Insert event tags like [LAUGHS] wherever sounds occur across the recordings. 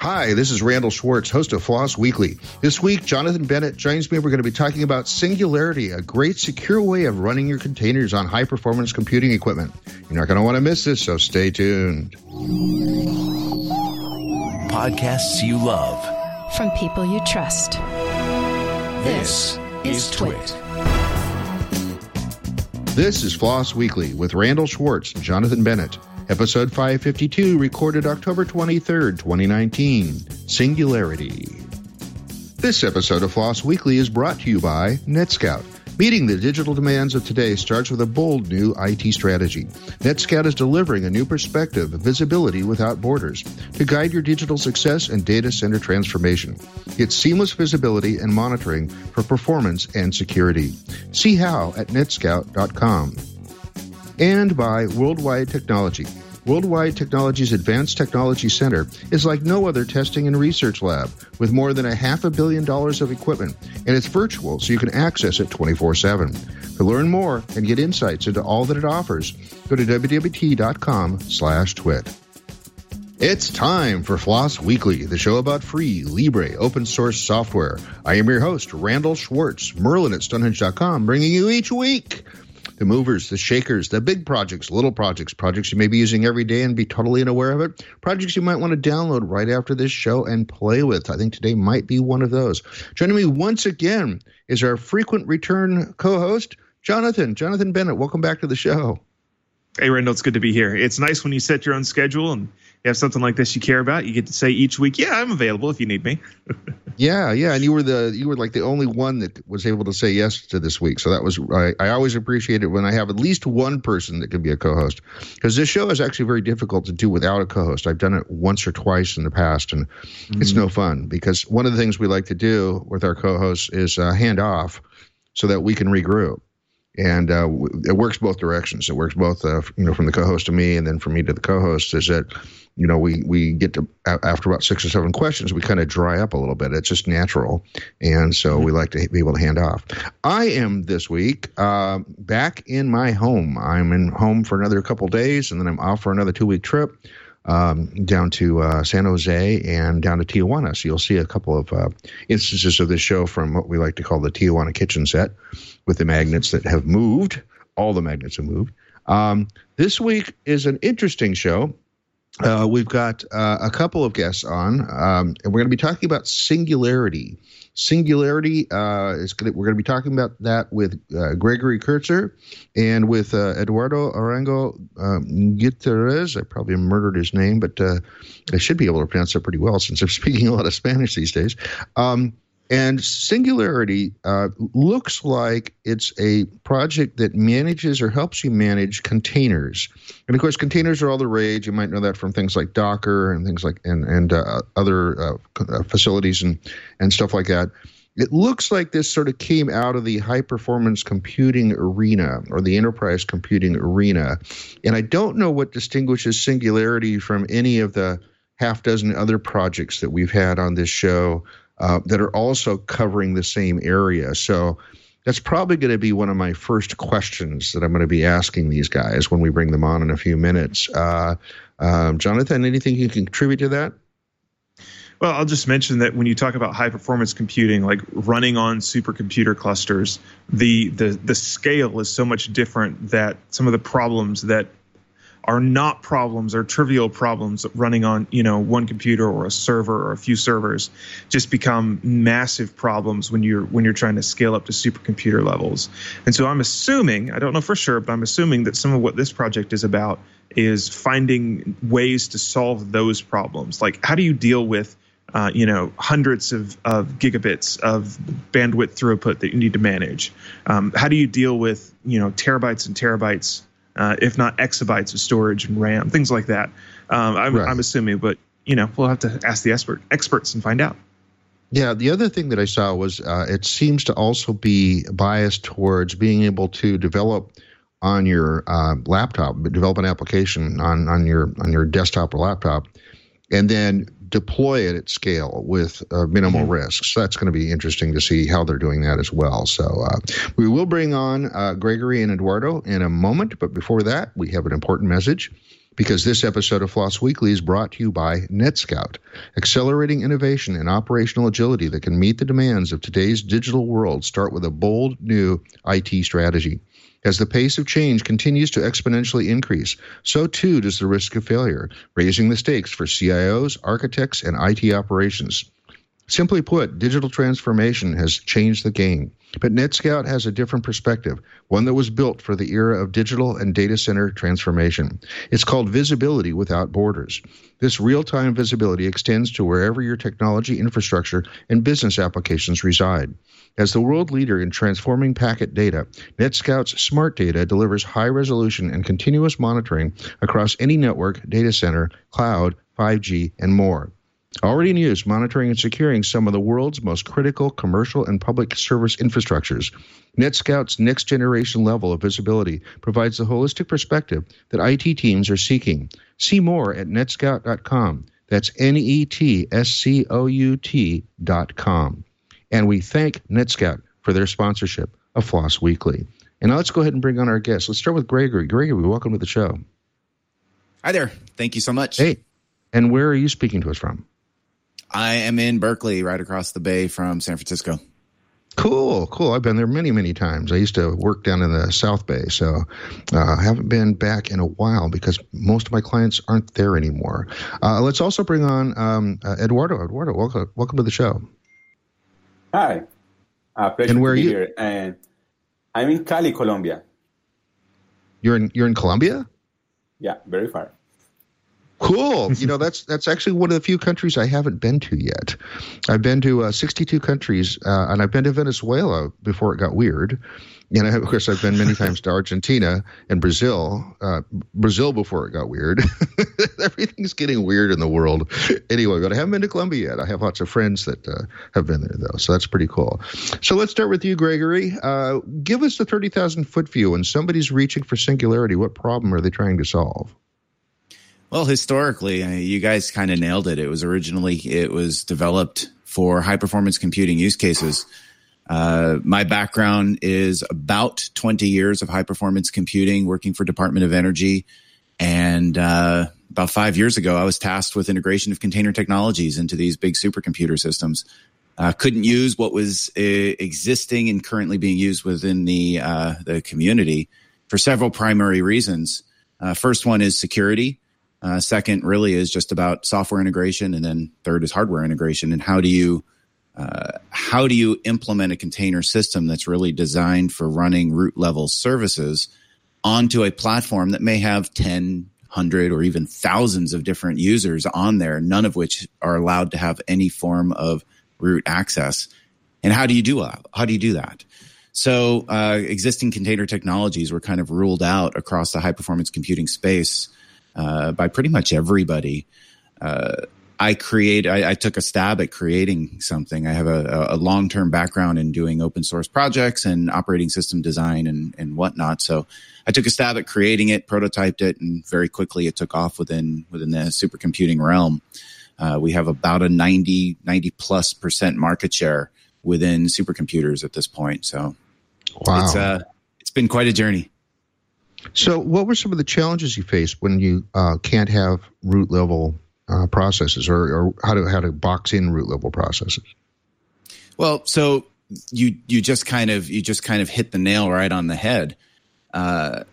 Hi, this is Randal Schwartz, host of Floss Weekly. This week, Jonathan Bennett joins me. We're going to be talking about Singularity, a great secure way of running your containers on high performance computing equipment. You're not going to want to miss this, so stay tuned. Podcasts you love from people you trust. This, this is Twit. This is Floss Weekly with Randal Schwartz and Jonathan Bennett. Episode 552, recorded October 23rd, 2019. Singularity. This episode of Floss Weekly is brought to you by NetScout. Meeting the digital demands of today starts with a bold new IT strategy. NetScout is delivering a new perspective of visibility without borders to guide your digital success and data center transformation. Get seamless visibility and monitoring for performance and security. See how at netscout.com and by Worldwide Technology. Worldwide Technology's Advanced Technology Center is like no other testing and research lab with more than a half a billion dollars of equipment, and it's virtual so you can access it 24 7. To learn more and get insights into all that it offers, go to wwt.com slash twit. It's time for Floss Weekly, the show about free, Libre, open source software. I am your host, Randal Schwartz, Merlyn at Stonehenge.com, bringing you each week the movers, the shakers, the big projects, little projects, projects you may be using every day and be totally unaware of it, projects you might want to download right after this show and play with. I think today might be one of those. Joining me once again is our frequent return co host, Jonathan. Jonathan Bennett, welcome back to the show. Hey, Randal, it's good to be here. It's nice when you set your own schedule and you have something like this you care about, you get to say each week, "Yeah, I'm available if you need me." [LAUGHS] yeah, yeah, and you were the you were like the only one that was able to say yes to this week. So that was I, I always appreciate it when I have at least one person that can be a co-host because this show is actually very difficult to do without a co-host. I've done it once or twice in the past, and mm-hmm. it's no fun because one of the things we like to do with our co-hosts is uh, hand off so that we can regroup and uh, it works both directions. It works both, uh, you know, from the co-host to me, and then from me to the co-host. Is that, you know, we we get to after about six or seven questions, we kind of dry up a little bit. It's just natural, and so we like to be able to hand off. I am this week uh, back in my home. I'm in home for another couple days, and then I'm off for another two week trip um, down to uh, San Jose and down to Tijuana. So you'll see a couple of uh, instances of this show from what we like to call the Tijuana kitchen set with the magnets that have moved. All the magnets have moved. Um, this week is an interesting show. Uh, we've got uh, a couple of guests on, um, and we're going to be talking about singularity. Singularity uh, is gonna, we're going to be talking about that with uh, Gregory Kurtzer and with uh, Eduardo Arango um, Gutierrez. I probably murdered his name, but uh, I should be able to pronounce it pretty well since I'm [LAUGHS] speaking a lot of Spanish these days. Um, and Singularity uh, looks like it's a project that manages or helps you manage containers. And of course, containers are all the rage. You might know that from things like Docker and things like and and uh, other uh, uh facilities and and stuff like that. It looks like this sort of came out of the high performance computing arena or the enterprise computing arena. And I don't know what distinguishes Singularity from any of the half dozen other projects that we've had on this show uh, that are also covering the same area. So that's probably going to be one of my first questions that I'm going to be asking these guys when we bring them on in a few minutes. Uh, um, Jonathan, anything you can contribute to that? Well, I'll just mention that when you talk about high performance computing, like running on supercomputer clusters, the the the scale is so much different that some of the problems that are not problems or trivial problems running on you know one computer or a server or a few servers just become massive problems when you're when you're trying to scale up to supercomputer levels. And so i'm assuming i don't know for sure but i'm assuming that some of what this project is about is finding ways to solve those problems. Like how do you deal with uh, you know hundreds of, of gigabits of bandwidth throughput that you need to manage? Um, how do you deal with you know terabytes and terabytes uh, if not exabytes of storage and RAM, things like that. Um, I'm, right. I'm, assuming, but you know, we'll have to ask the expert experts and find out. Yeah, the other thing that I saw was uh, it seems to also be biased towards being able to develop on your uh, laptop, develop an application on on your on your desktop or laptop, and then deploy it at scale with uh, minimal mm-hmm. risks. That's going to be interesting to see how they're doing that as well. So uh, we will bring on uh, Gregory and Eduardo in a moment, but before that, we have an important message. because this episode of Floss Weekly is brought to you by NetScout, accelerating innovation and operational agility that can meet the demands of today's digital world. Start with a bold new IT strategy. As the pace of change continues to exponentially increase, so too does the risk of failure, raising the stakes for CIOs, architects, and IT operations. Simply put, digital transformation has changed the game. But NetScout has a different perspective, one that was built for the era of digital and data center transformation. It's called visibility without borders. This real time visibility extends to wherever your technology infrastructure and business applications reside. As the world leader in transforming packet data, NetScout's smart data delivers high resolution and continuous monitoring across any network, data center, cloud, 5G, and more. Already in use, monitoring and securing some of the world's most critical commercial and public service infrastructures. NetScout's next generation level of visibility provides the holistic perspective that IT teams are seeking. See more at netscout.com. That's N E T S C O U T.com. And we thank NetScout for their sponsorship of Floss Weekly. And now let's go ahead and bring on our guests. Let's start with Gregory. Gregory, welcome to the show. Hi there. Thank you so much. Hey, and where are you speaking to us from? I am in Berkeley, right across the bay from San Francisco. Cool, cool. I've been there many, many times. I used to work down in the South Bay, so uh, I haven't been back in a while because most of my clients aren't there anymore. Uh, let's also bring on um, uh, Eduardo. Eduardo, welcome, welcome to the show. Hi, uh, pleasure And where to are you? here. And I'm in Cali, Colombia. You're in you're in Colombia. Yeah, very far. Cool. [LAUGHS] you know, that's that's actually one of the few countries I haven't been to yet. I've been to uh, 62 countries, uh, and I've been to Venezuela before it got weird. And know, of course, I've been many times to Argentina and Brazil. Uh, Brazil before it got weird. [LAUGHS] Everything's getting weird in the world. Anyway, but I haven't been to Colombia yet. I have lots of friends that uh, have been there, though, so that's pretty cool. So let's start with you, Gregory. Uh, give us the 30,000 foot view. When somebody's reaching for singularity, what problem are they trying to solve? Well, historically, uh, you guys kind of nailed it. It was originally it was developed for high performance computing use cases. Uh, my background is about 20 years of high performance computing, working for Department of Energy, and uh, about five years ago, I was tasked with integration of container technologies into these big supercomputer systems. Uh, couldn't use what was uh, existing and currently being used within the uh, the community for several primary reasons. Uh, first one is security. Uh, second, really, is just about software integration, and then third is hardware integration. And how do you uh, how do you implement a container system that's really designed for running root level services onto a platform that may have 10, 100, or even thousands of different users on there, none of which are allowed to have any form of root access? And how do you do how do you do that? So, uh, existing container technologies were kind of ruled out across the high performance computing space uh, by pretty much everybody. Uh, I create. I, I, took a stab at creating something. I have a, a long term background in doing open source projects and operating system design and, and whatnot. So I took a stab at creating it, prototyped it, and very quickly it took off within within the supercomputing realm. Uh, we have about a 90, 90 plus percent market share within supercomputers at this point. So wow. it's uh, it's been quite a journey. So, what were some of the challenges you faced when you uh, can't have root level uh, processes, or, or, how to how to box in root level processes? Well, so you you just kind of you just kind of hit the nail right on the head. Uh,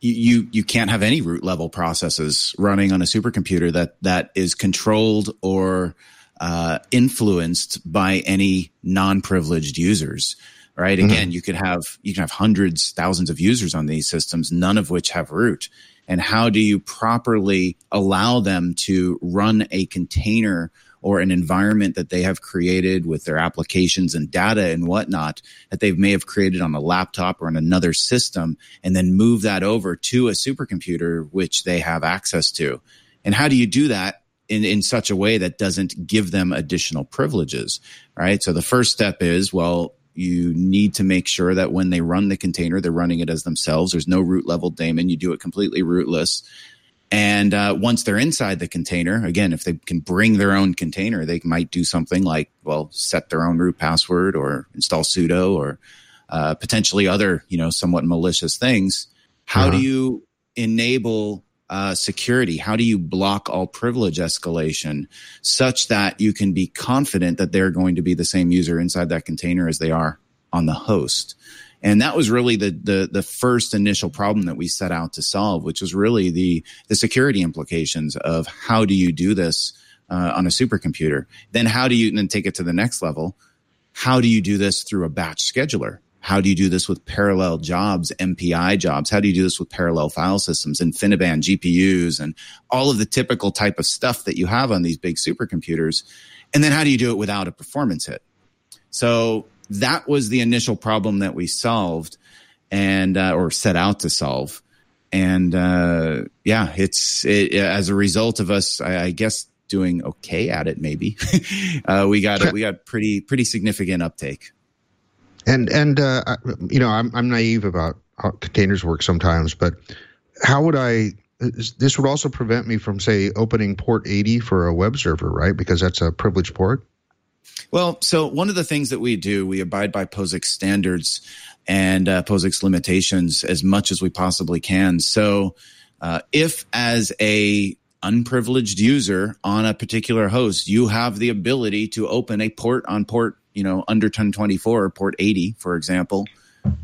you you can't have any root level processes running on a supercomputer that that is controlled or uh, influenced by any non privileged users right? Mm-hmm. Again, you could have you can have hundreds, thousands of users on these systems, none of which have root. And how do you properly allow them to run a container or an environment that they have created with their applications and data and whatnot that they may have created on a laptop or on another system and then move that over to a supercomputer which they have access to? And how do you do that in, in such a way that doesn't give them additional privileges, right? So the first step is, well, you need to make sure that when they run the container, they're running it as themselves. There's no root level daemon. You do it completely rootless. And uh, once they're inside the container, again, if they can bring their own container, they might do something like, well, set their own root password or install sudo or uh, potentially other, you know, somewhat malicious things. How uh-huh. do you enable uh, security? How do you block all privilege escalation such that you can be confident that they're going to be the same user inside that container as they are on the host? And that was really the the the first initial problem that we set out to solve, which was really the the security implications of how do you do this uh, on a supercomputer? Then how do you then take it to the next level? How do you do this through a batch scheduler? How do you do this with parallel jobs, MPI jobs? How do you do this with parallel file systems, InfiniBand GPUs, and all of the typical type of stuff that you have on these big supercomputers? And then how do you do it without a performance hit? So that was the initial problem that we solved and uh, or set out to solve. And uh, yeah, it's it, as a result of us, I, I guess, doing okay at it. Maybe [LAUGHS] uh, we got we got pretty pretty significant uptake. And and uh, you know, I'm I'm naive about how containers work sometimes, but how would I? This would also prevent me from, say, opening port 80 for a web server, right? Because that's a privileged port. Well, so one of the things that we do, we abide by POSIX standards and uh, POSIX limitations as much as we possibly can. So, uh, if as a unprivileged user on a particular host, you have the ability to open a port on port you know, under 1024, port 80, for example.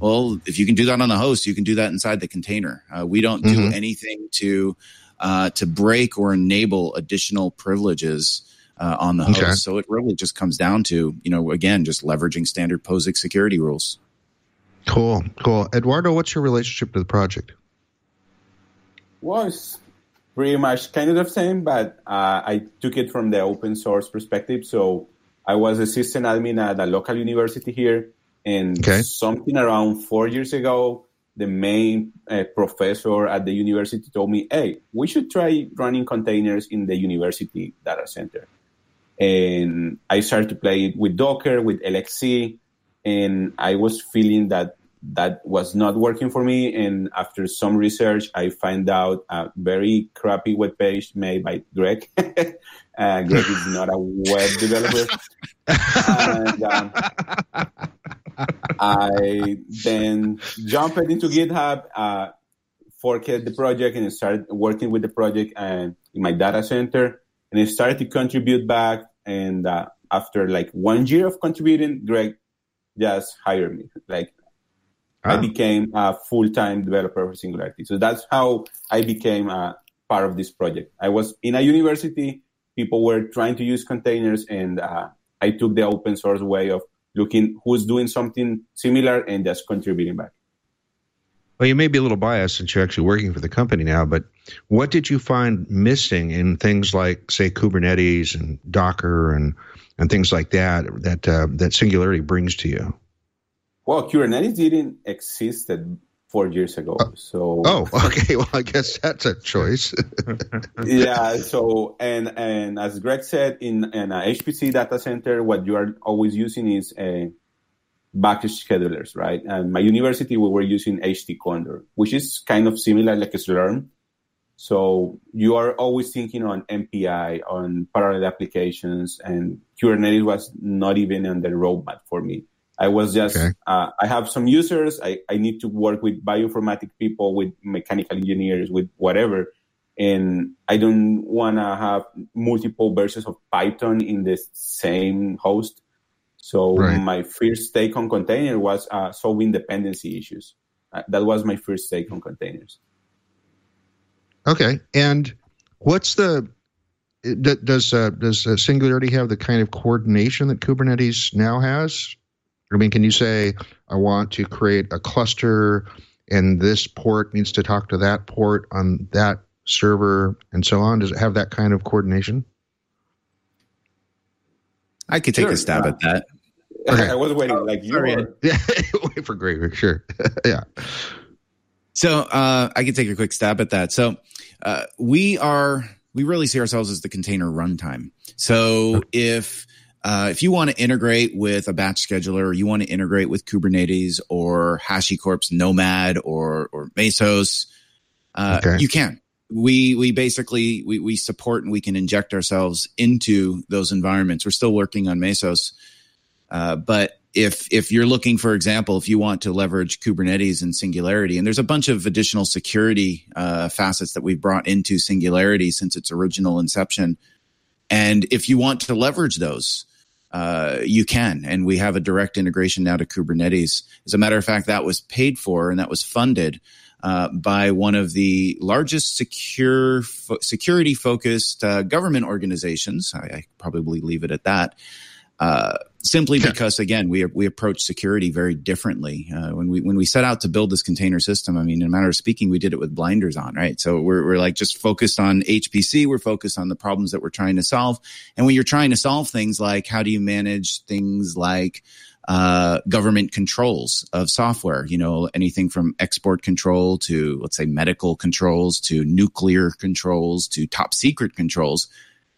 Well, if you can do that on the host, you can do that inside the container. Uh, we don't do mm-hmm. anything to uh, to break or enable additional privileges uh, on the okay. host. So it really just comes down to, you know, again, just leveraging standard POSIX security rules. Cool, cool. Eduardo, what's your relationship to the project? Well, it's pretty much kind of the same, but uh, I took it from the open source perspective. So I was a system admin at a local university here, and okay. something around four years ago, the main uh, professor at the university told me, "Hey, we should try running containers in the university data center." And I started to play with Docker, with LXC, and I was feeling that that was not working for me. And after some research, I find out a very crappy web page made by Greg. [LAUGHS] uh, Greg is not a web developer. and um, I then jumped into GitHub, uh, forked the project, and started working with the project and in my data center. And I started to contribute back. And uh, after like one year of contributing, Greg just hired me. Like I became a full-time developer for Singularity. So that's how I became a part of this project. I was in a university. People were trying to use containers, and uh, I took the open source way of looking who's doing something similar and just contributing back. Well, you may be a little biased since you're actually working for the company now, but what did you find missing in things like, say, Kubernetes and Docker and and things like that that uh, that Singularity brings to you? Well, Kubernetes didn't exist four years ago. Uh, so oh, [LAUGHS] okay. Well, I guess that's a choice. [LAUGHS] yeah. So and and as Greg said, in in a HPC data center, what you are always using is a package schedulers, right? And my university, we were using HT Condor, which is kind of similar like Slurm. So you are always thinking on MPI, on parallel applications, and Kubernetes was not even on the roadmap for me. I was just, okay. uh, I have some users. I, I need to work with bioinformatic people, with mechanical engineers, with whatever. And I don't want to have multiple versions of Python in the same host. So right. my first take on container was uh, solving dependency issues. Uh, that was my first take on containers. Okay. And what's the, does uh, does uh, Singularity have the kind of coordination that Kubernetes now has? I mean, can you say, I want to create a cluster and this port needs to talk to that port on that server and so on? Does it have that kind of coordination? I could take sure. a stab at that. Okay. [LAUGHS] I was waiting like you were. [LAUGHS] Yeah, wait for Gregor, sure. [LAUGHS] yeah. So uh, I can take a quick stab at that. So uh, we are we really see ourselves as the container runtime. So if uh, if you want to integrate with a batch scheduler, or you want to integrate with Kubernetes or HashiCorp's Nomad or or Mesos, uh, okay. you can. We we basically we we support and we can inject ourselves into those environments. We're still working on Mesos, uh, but if if you're looking, for example, if you want to leverage Kubernetes and Singularity, and there's a bunch of additional security uh, facets that we've brought into Singularity since its original inception, and if you want to leverage those, uh, you can. And we have a direct integration now to Kubernetes. As a matter of fact, that was paid for and that was funded uh, by one of the largest secure fo- security focused uh, government organizations. I, I, probably leave it at that. Uh, simply yeah. because again we we approach security very differently. Uh, when we when we set out to build this container system i mean in a matter of speaking we did it with blinders on right? So we're, we're like just focused on hpc we're focused on the problems that we're trying to solve. And when you're trying to solve things like how do you manage things like uh, government controls of software, you know, anything from export control to, let's say, medical controls to nuclear controls to top secret controls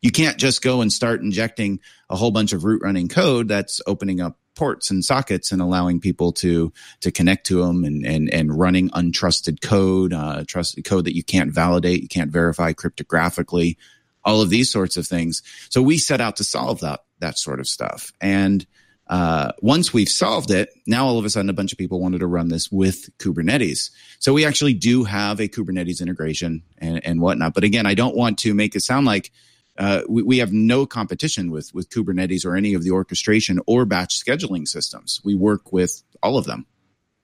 you can't just go and start injecting a whole bunch of root running code that's opening up ports and sockets and allowing people to to connect to them and and and running untrusted code, uh, code that you can't validate, you can't verify cryptographically, all of these sorts of things. So we set out to solve that that sort of stuff. And uh, once we've solved it, now all of a sudden a bunch of people wanted to run this with Kubernetes. So we actually do have a Kubernetes integration and, and whatnot. But again, I don't want to make it sound like uh, we, we have no competition with with Kubernetes or any of the orchestration or batch scheduling systems. We work with all of them.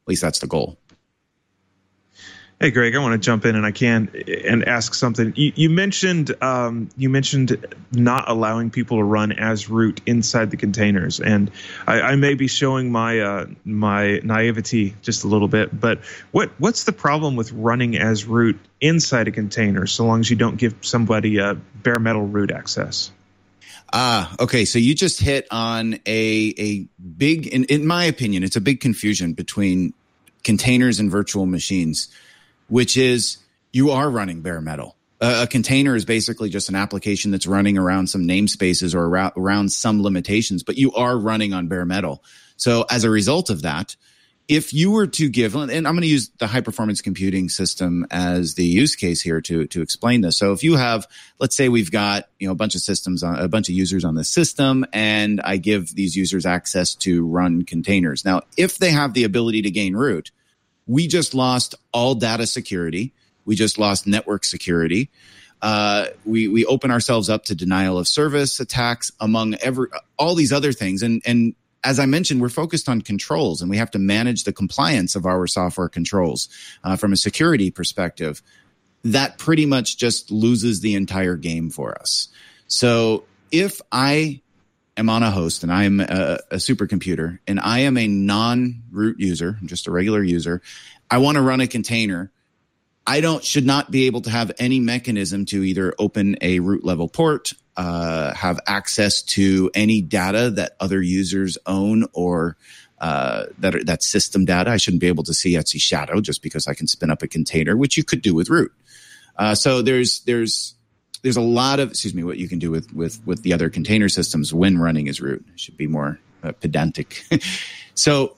At least that's the goal. Hey, Greg, I want to jump in and I can and ask something. You, you mentioned um, you mentioned not allowing people to run as root inside the containers, and I, I may be showing my uh, my naivety just a little bit. But what what's the problem with running as root inside a container, so long as you don't give somebody a bare metal root access? Ah, okay. So you just hit on a a big, in, in my opinion, it's a big confusion between containers and virtual machines which is you are running bare metal. A container is basically just an application that's running around some namespaces or around, around some limitations, but you are running on bare metal. So as a result of that, if you were to give, and I'm going to use the high performance computing system as the use case here to to explain this. So if you have, let's say we've got you know a bunch of systems on a bunch of users on the system, and I give these users access to run containers. Now, if they have the ability to gain root, we just lost all data security. We just lost network security. Uh, we we open ourselves up to denial of service attacks among every all these other things. And and as I mentioned, we're focused on controls, and we have to manage the compliance of our software controls uh, from a security perspective. That pretty much just loses the entire game for us. So if I am on a host and I am a, a supercomputer and I am a non root user, just a regular user, I want to run a container. I don't should not be able to have any mechanism to either open a root level port, uh, have access to any data that other users own or uh, that that system data. I shouldn't be able to see etc Shadow just because I can spin up a container, which you could do with root. Uh, so there's there's there's a lot of excuse me what you can do with with with the other container systems when running as root. Should be more uh, pedantic. [LAUGHS] So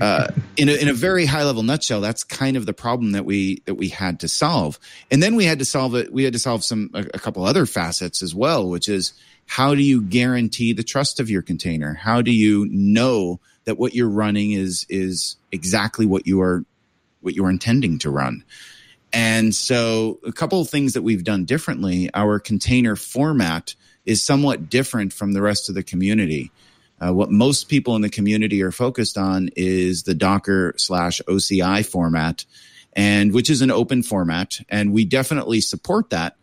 uh, in, a, in a very high level nutshell that's kind of the problem that we that we had to solve. And then we had to solve it we had to solve some a, a couple other facets as well which is how do you guarantee the trust of your container? How do you know that what you're running is is exactly what you are what you're intending to run and so, a couple of things that we've done differently our container format is somewhat different from the rest of the community. Uh, what most people in the community are focused on is the Docker slash OCI format, and which is an open format, and we definitely support that.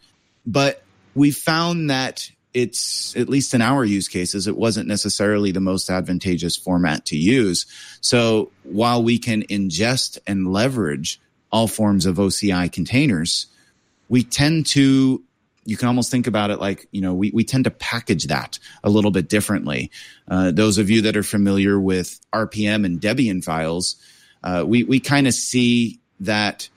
But we found that it's at least in our use cases, it wasn't necessarily the most advantageous format to use. So while we can ingest and leverage all forms of OCI containers, we tend to you can almost think about it like you know we, we tend to package that a little bit differently. Uh, those of you that are familiar with rpm and debian files uh, we, we kind of see that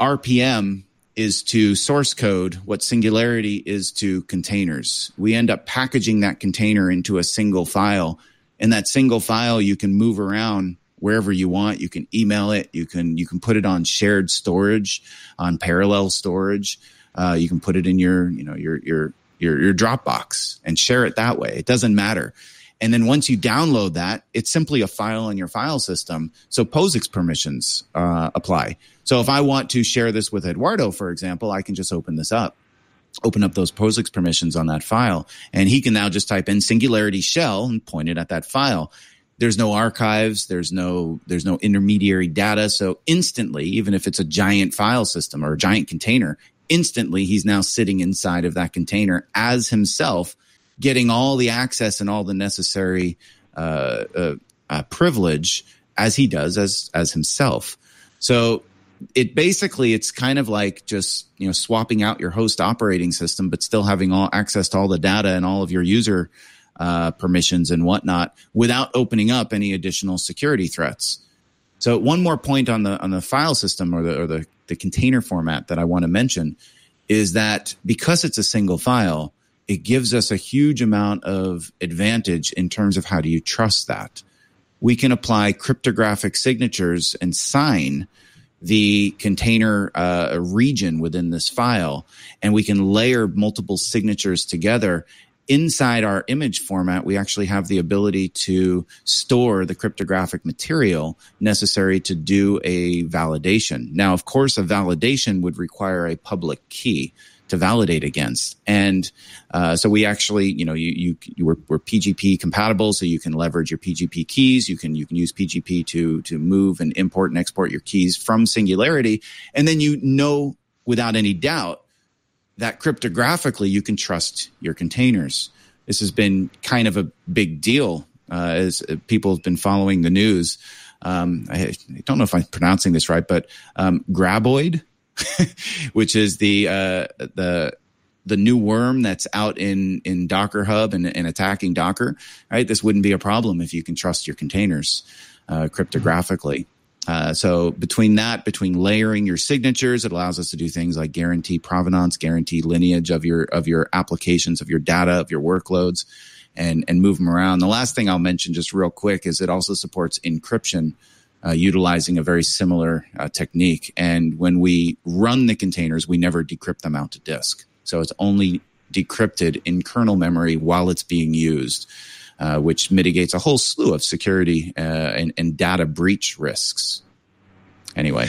rpm is to source code what singularity is to containers. We end up packaging that container into a single file. And that single file you can move around wherever you want. You can email it. You can you can put it on shared storage, on parallel storage. Uh, you can put it in your you know your your your your Dropbox and share it that way. It doesn't matter. And then once you download that, it's simply a file in your file system. So POSIX permissions uh, apply. So if I want to share this with Eduardo, for example, I can just open this up, open up those POSIX permissions on that file, and he can now just type in Singularity Shell and point it at that file. There's no archives. There's no there's no intermediary data. So instantly, even if it's a giant file system or a giant container, instantly he's now sitting inside of that container as himself getting all the access and all the necessary uh, uh, uh, privilege as he does as as himself. So it basically it's kind of like just you know swapping out your host operating system, but still having all access to all the data and all of your user uh, permissions and whatnot without opening up any additional security threats. So one more point on the on the file system or the or the, the container format that I want to mention is that because it's a single file, it gives us a huge amount of advantage in terms of how do you trust that. We can apply cryptographic signatures and sign the container uh, region within this file, and we can layer multiple signatures together. Inside our image format, we actually have the ability to store the cryptographic material necessary to do a validation. Now, of course, a validation would require a public key to validate against. And uh, so we actually, you know, you you, you were, we're PGP compatible, so you can leverage your PGP keys. You can you can use PGP to to move and import and export your keys from Singularity, and then you know without any doubt that cryptographically you can trust your containers. This has been kind of a big deal uh, as people have been following the news. Um, I, I, don't know if I'm pronouncing this right, but um, Graboid [LAUGHS] which is the uh, the the new worm that's out in in Docker Hub and, and, attacking Docker. Right, this wouldn't be a problem if you can trust your containers uh, cryptographically. Uh, so between that, between layering your signatures, it allows us to do things like guarantee provenance, guarantee lineage of your of your applications, of your data, of your workloads, and and move them around. The last thing I'll mention, just real quick, is it also supports encryption uh, utilizing a very similar uh, technique. And when we run the containers, we never decrypt them out to disk. So it's only decrypted in kernel memory while it's being used, uh, which mitigates a whole slew of security uh, and, and data breach risks. Anyway.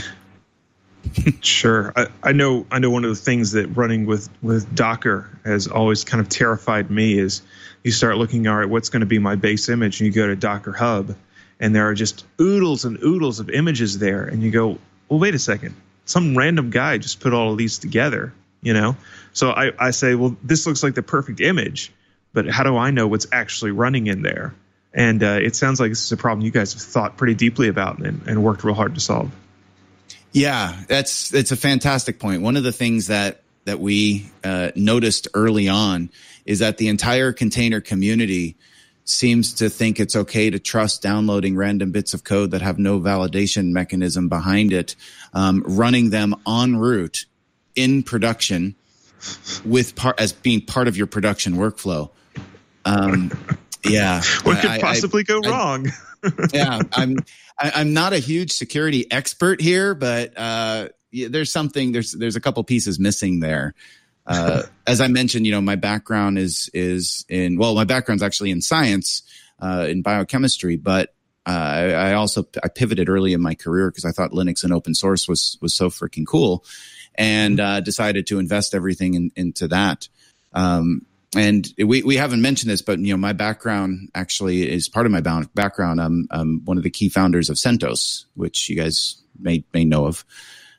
[LAUGHS] sure, I, I, know. I know one of the things that running with with Docker has always kind of terrified me is you start looking all right, what's going to be my base image, and you go to Docker Hub, and there are just oodles and oodles of images there and you go well wait a second some random guy just put all of these together you know so i, I say well this looks like the perfect image but how do i know what's actually running in there and uh, it sounds like this is a problem you guys have thought pretty deeply about and, and worked real hard to solve yeah that's it's a fantastic point. one of the things that that we uh, noticed early on is that the entire container community seems to think it's okay to trust downloading random bits of code that have no validation mechanism behind it, um, running them en route in production with part as being part of your production workflow. Um, yeah, [LAUGHS] what could I, possibly I, go I, wrong? [LAUGHS] yeah, I'm I'm not a huge security expert here, but uh, yeah, there's something there's there's a couple pieces missing there uh, [LAUGHS] as I mentioned, you know, my background is is in well, my background's actually in science, uh, in biochemistry, but uh, I, I, also I pivoted early in my career because I thought Linux and open source was was so freaking cool, and uh, decided to invest everything in, into that. Um, and we, we haven't mentioned this, but you know, my background actually is part of my background. I'm, I'm one of the key founders of CentOS, which you guys may may know of.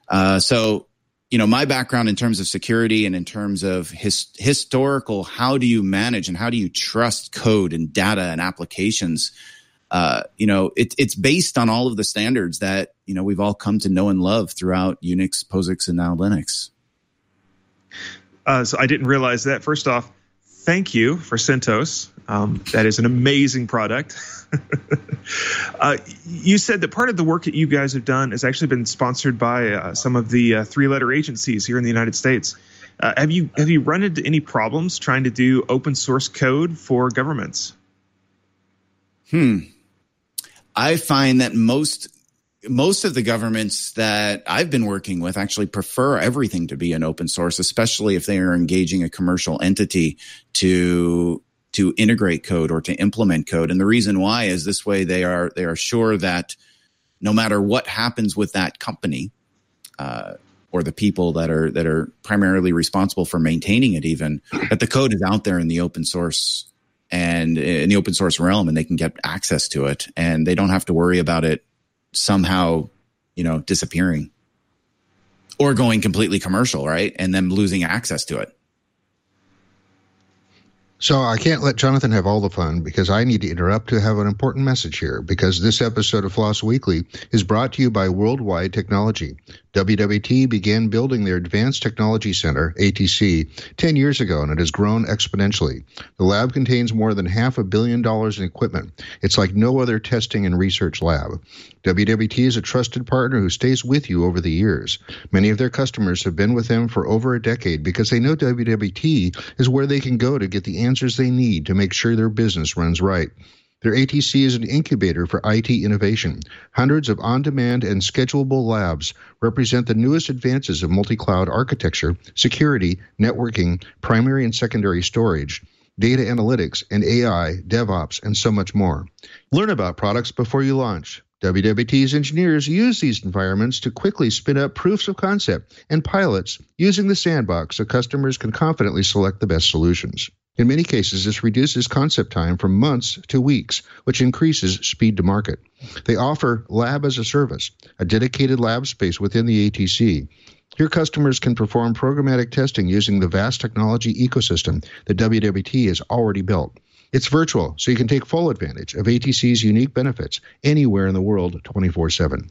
Uh, so you know my background in terms of security and in terms of his, historical how do you manage and how do you trust code and data and applications uh, you know it, it's based on all of the standards that you know we've all come to know and love throughout unix posix and now linux uh, so i didn't realize that first off thank you for CentOS. Um, that is an amazing product. [LAUGHS] uh, you said that part of the work that you guys have done has actually been sponsored by uh, some of the uh, three-letter agencies here in the United States. Uh, have you have you run into any problems trying to do open source code for governments? Hmm. I find that most most of the governments that I've been working with actually prefer everything to be an open source, especially if they are engaging a commercial entity to to integrate code or to implement code. And the reason why is this way they are they are sure that no matter what happens with that company uh, or the people that are that are primarily responsible for maintaining it, even that the code is out there in the open source and in the open source realm, and they can get access to it, and they don't have to worry about it somehow, you know, disappearing or going completely commercial, right, and then losing access to it. So I can't let Jonathan have all the fun because I need to interrupt to have an important message here because this episode of Floss Weekly is brought to you by Worldwide Technology. WWT began building their Advanced Technology Center, ATC, 10 years ago, and it has grown exponentially. The lab contains more than half a billion dollars in equipment. It's like no other testing and research lab. WWT is a trusted partner who stays with you over the years. Many of their customers have been with them for over a decade because they know WWT is where they can go to get the answers they need to make sure their business runs right. Their ATC is an incubator for IT innovation. Hundreds of on demand and schedulable labs represent the newest advances of multi cloud architecture, security, networking, primary and secondary storage, data analytics, and AI, DevOps, and so much more. Learn about products before you launch. WWT's engineers use these environments to quickly spin up proofs of concept and pilots using the sandbox so customers can confidently select the best solutions. In many cases, this reduces concept time from months to weeks, which increases speed to market. They offer lab as a service, a dedicated lab space within the ATC. Your customers can perform programmatic testing using the vast technology ecosystem that WWT has already built. It's virtual, so you can take full advantage of ATC's unique benefits anywhere in the world 24 7.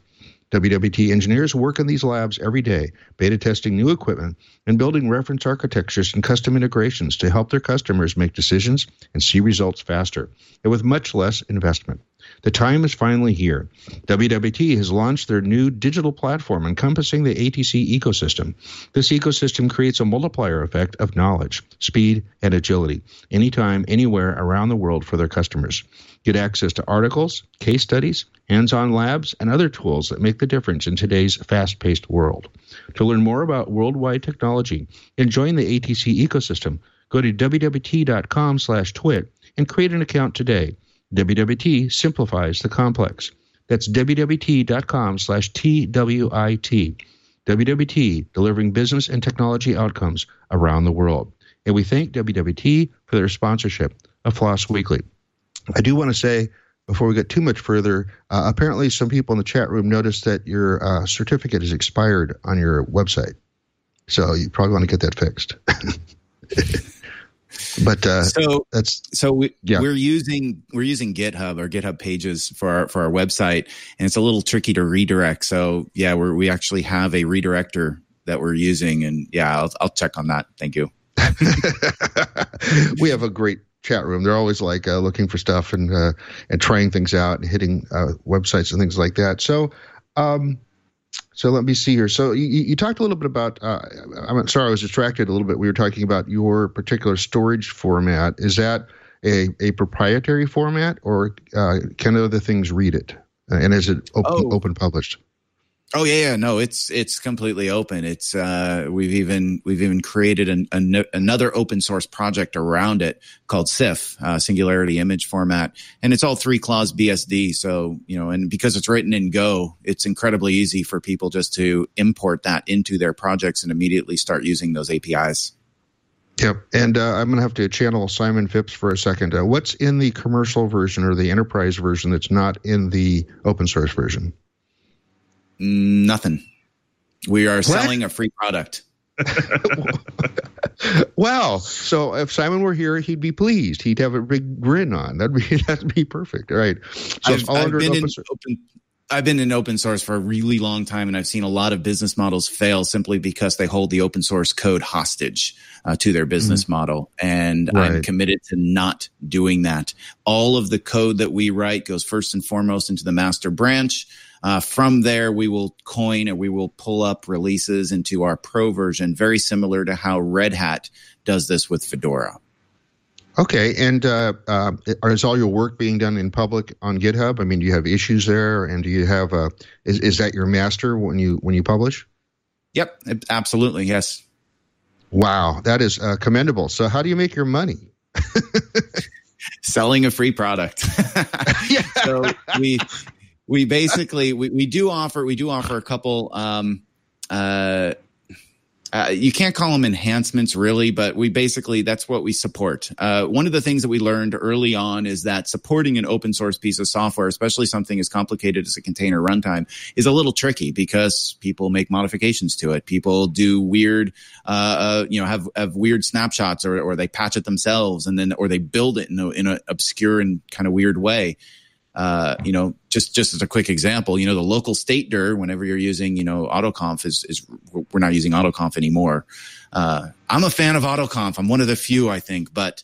WWT engineers work in these labs every day, beta testing new equipment and building reference architectures and custom integrations to help their customers make decisions and see results faster and with much less investment. The time is finally here. WWT has launched their new digital platform encompassing the ATC ecosystem. This ecosystem creates a multiplier effect of knowledge, speed, and agility anytime, anywhere around the world for their customers. Get access to articles, case studies, hands on labs, and other tools that make the difference in today's fast paced world. To learn more about worldwide technology and join the ATC ecosystem, go to wwt.com slash twit and create an account today. WWT simplifies the complex. That's wwt.com slash TWIT. WWT, delivering business and technology outcomes around the world. And we thank WWT for their sponsorship of Floss Weekly. I do want to say, before we get too much further, uh, apparently some people in the chat room noticed that your uh, certificate is expired on your website. So you probably want to get that fixed. [LAUGHS] but uh, so that's so we, yeah. we're using we're using GitHub or GitHub pages for our for our website, and it's a little tricky to redirect. So yeah, we we actually have a redirector that we're using, and yeah, I'll I'll check on that. Thank you. [LAUGHS] we have a great chat room. They're always like uh, looking for stuff and uh, and trying things out and hitting uh, websites and things like that. So, um, so let me see here. So you, you talked a little bit about. Uh, I'm sorry, I was distracted a little bit. We were talking about your particular storage format. Is that a, a proprietary format, or uh, can other things read it? And is it open, Oh. open published? Oh yeah, yeah, no, it's it's completely open. It's uh, we've even we've even created an, an, another open source project around it called SIF, uh, Singularity Image Format, and it's all three clause BSD. So you know, and because it's written in Go, it's incredibly easy for people just to import that into their projects and immediately start using those APIs. Yep. And uh, I'm going to have to channel Simon Phipps for a second. Uh, what's in the commercial version or the enterprise version that's not in the open source version? Nothing. We are selling a free product. [LAUGHS] well, So if Simon were here, he'd be pleased. He'd have a big grin on. That'd be [LAUGHS] that'd be perfect. All right. So I've, all I've under been open in source. open. I've been in open source for a really long time, and I've seen a lot of business models fail simply because they hold the open source code hostage uh, to their business model. And I'm Mm-hmm. Committed to not doing that. All of the code that we write goes first and foremost into the master branch. Uh, from there, we will coin or we will pull up releases into our pro version, very similar to how Red Hat does this with Fedora. Okay. And uh, uh, is all your work being done in public on GitHub? I mean, do you have issues there? And do you have uh, is is that your master when you when you publish? Yep, absolutely, yes. Wow, that is uh, commendable. So how do you make your money? [LAUGHS] Selling a free product. [LAUGHS] [LAUGHS] yeah. so we we basically we, we do offer we do offer a couple um uh uh, you can't call them enhancements really, but we basically that's what we support. Uh, one of the things that we learned early on is that supporting an open source piece of software, especially something as complicated as a container runtime, is a little tricky because people make modifications to it. People do weird, uh, uh you know, have have weird snapshots, or or they patch it themselves, and then or they build it in a, in an obscure and kind of weird way uh, you know, just just as a quick example, you know, the local state dir, whenever you're using, you know, AutoConf is is we're not using AutoConf anymore. Uh, I'm a fan of AutoConf. I'm one of the few, I think, but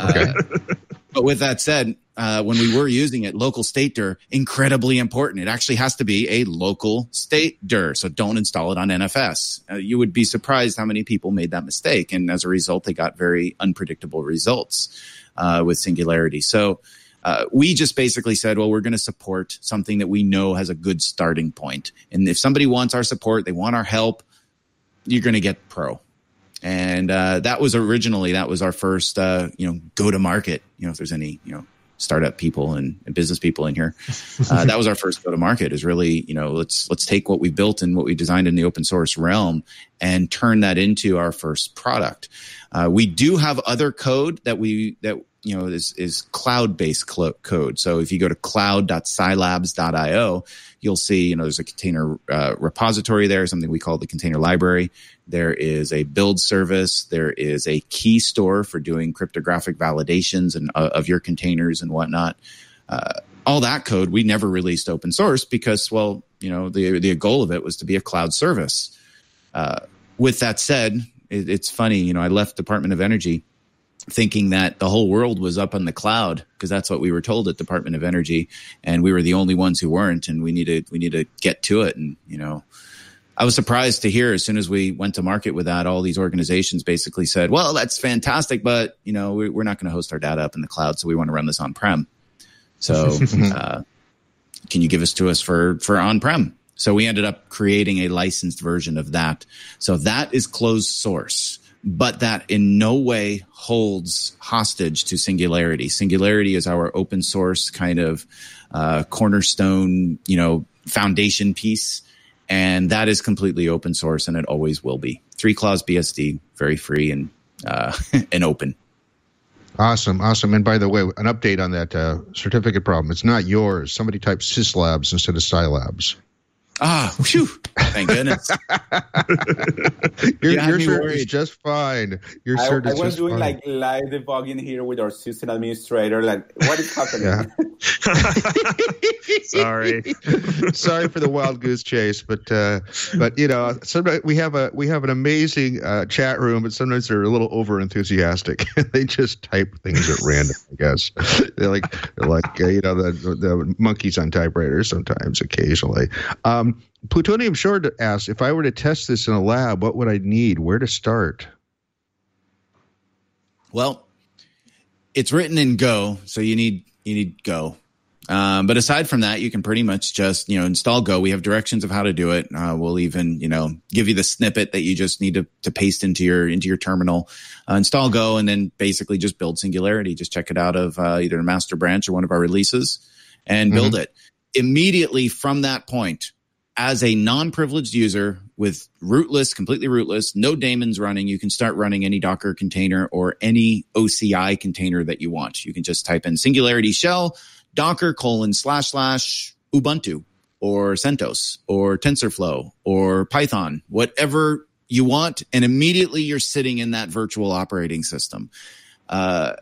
uh, [LAUGHS] but with that said, uh, when we were using it, local state dir incredibly important. It actually has to be a local state dir, so don't install it on NFS. Uh, you would be surprised how many people made that mistake, and as a result, they got very unpredictable results uh, with Singularity. So uh, we just basically said, well, we're going to support something that we know has a good starting point. And if somebody wants our support, they want our help, you're going to get pro. And uh, that was originally that was our first, uh, you know, go to market. You know, if there's any, you know, startup people and, and business people in here, uh, [LAUGHS] that was our first go to market. Is really, you know, let's let's take what we built and what we designed in the open source realm and turn that into our first product. Uh, we do have other code that we that you know is is cloud based cl- code. So if you go to cloud.sylabs.io, you'll see you know there's a container uh, repository there, something we call the container library. There is a build service. There is a key store for doing cryptographic validations and uh, of your containers and whatnot. Uh, all that code we never released open source because well you know the the goal of it was to be a cloud service. Uh, with that said, it, it's funny you know I left Department of Energy thinking that the whole world was up on the cloud because that's what we were told at Department of Energy, and we were the only ones who weren't, and we needed we need to get to it. And you know, I was surprised to hear as soon as we went to market with that, all these organizations basically said, "Well, that's fantastic, but you know, we're not going to host our data up in the cloud, so we want to run this on prem." So, [LAUGHS] uh, can you give us to us for for on prem? So we ended up creating a licensed version of that. So that is closed source but that in no way holds hostage to Singularity. Singularity is our open source kind of uh, cornerstone, you know, foundation piece, and that is completely open source, and it always will be. Three clause BSD, very free and uh, [LAUGHS] and open. Awesome, awesome. And by the way, an update on that uh, certificate problem. It's not yours. Somebody typed syslabs instead of scilabs. Ah, whew, thank goodness. [LAUGHS] your your shirt is just fine. Your I, shirt I is was doing fine. like live debugging here with our system administrator. Like, what is happening? [LAUGHS] Sorry. [LAUGHS] Sorry for the wild goose chase, but uh, but you know, sometimes we have a we have an amazing uh, chat room, but sometimes they're a little over enthusiastic. they just type things at random. I guess they're like they're like uh, you know the, the monkeys on typewriters sometimes occasionally. Um, Plutonium Short asks if I were to test this in a lab, what would I need? Where to start? Well, it's written in Go, so you need you need Go. Um, but aside from that, you can pretty much just you know install Go. We have directions of how to do it. Uh, we'll even you know give you the snippet that you just need to, to paste into your into your terminal. Uh, install Go, and then basically just build Singularity. Just check it out of uh, either a master branch or one of our releases, and build mm-hmm. it immediately from that point as a non-privileged user with rootless, completely rootless, no daemons running, you can start running any Docker container or any OCI container that you want. You can just type in Singularity shell, Docker colon slash slash Ubuntu or CentOS or TensorFlow or Python, whatever you want, and immediately you're sitting in that virtual operating system. Uh,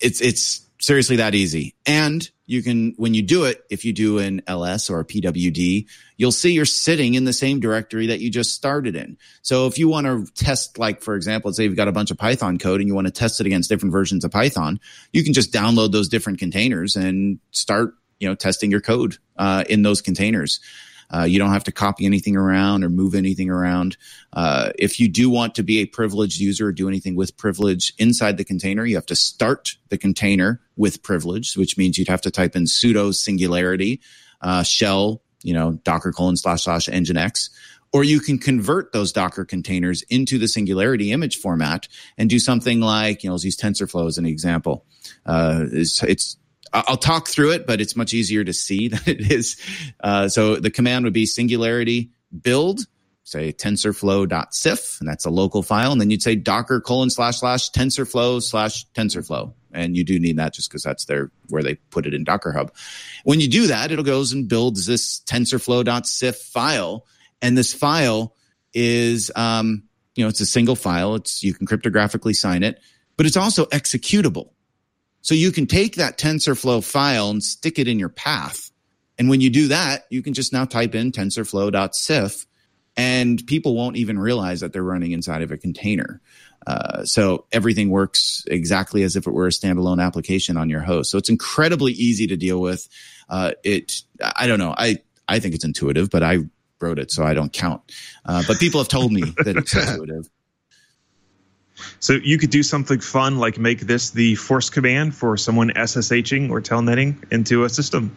it's it's seriously that easy. And you can, when you do it, if you do an ls or a pwd, you'll see you're sitting in the same directory that you just started in. So if you want to test, like, for example, let's say you've got a bunch of Python code and you want to test it against different versions of Python, you can just download those different containers and start, you know, testing your code uh, in those containers. Uh, you don't have to copy anything around or move anything around. Uh, if you do want to be a privileged user or do anything with privilege inside the container, you have to start the container with privilege, which means you'd have to type in sudo singularity uh, shell, you know, docker colon slash slash nginx, or you can convert those Docker containers into the Singularity image format and do something like, you know, let's use TensorFlow as an example. Uh, it's, it's I'll talk through it, but it's much easier to see [LAUGHS] than it is. Uh, so the command would be Singularity build, say tensorflow.sif, and that's a local file. And then you'd say Docker colon slash slash TensorFlow slash TensorFlow. And you do need that just because that's their where they put it in Docker Hub. When you do that, it'll goes and builds this tensorflow.sif file and this file is, um, you know, it's a single file. It's, you can cryptographically sign it, but it's also executable. So you can take that TensorFlow file and stick it in your path. And when you do that, you can just now type in tensorflow.sif and people won't even realize that they're running inside of a container. Uh, so everything works exactly as if it were a standalone application on your host. So it's incredibly easy to deal with. Uh, it, I don't know. I, I think it's intuitive, but I wrote it, so I don't count. Uh, but people have told me that it's [LAUGHS] intuitive. So you could do something fun like make this the force command for someone SSHing or telnetting into a system.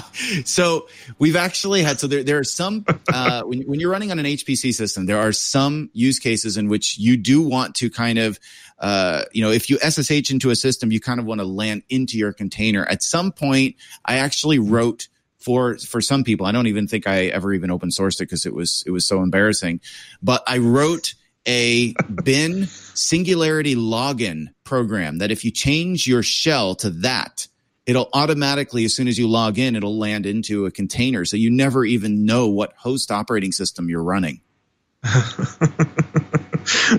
[LAUGHS] so we've actually had so there there are some uh, [LAUGHS] when when you're running on an HPC system, there are some use cases in which you do want to kind of uh, you know if you SSH into a system, you kind of want to land into your container. At some point, I actually wrote for for some people. I don't even think I ever even open sourced it because it was it was so embarrassing. But I wrote a bin singularity login program that if you change your shell to that, it'll automatically, as soon as you log in, it'll land into a container. So you never even know what host operating system you're running. [LAUGHS]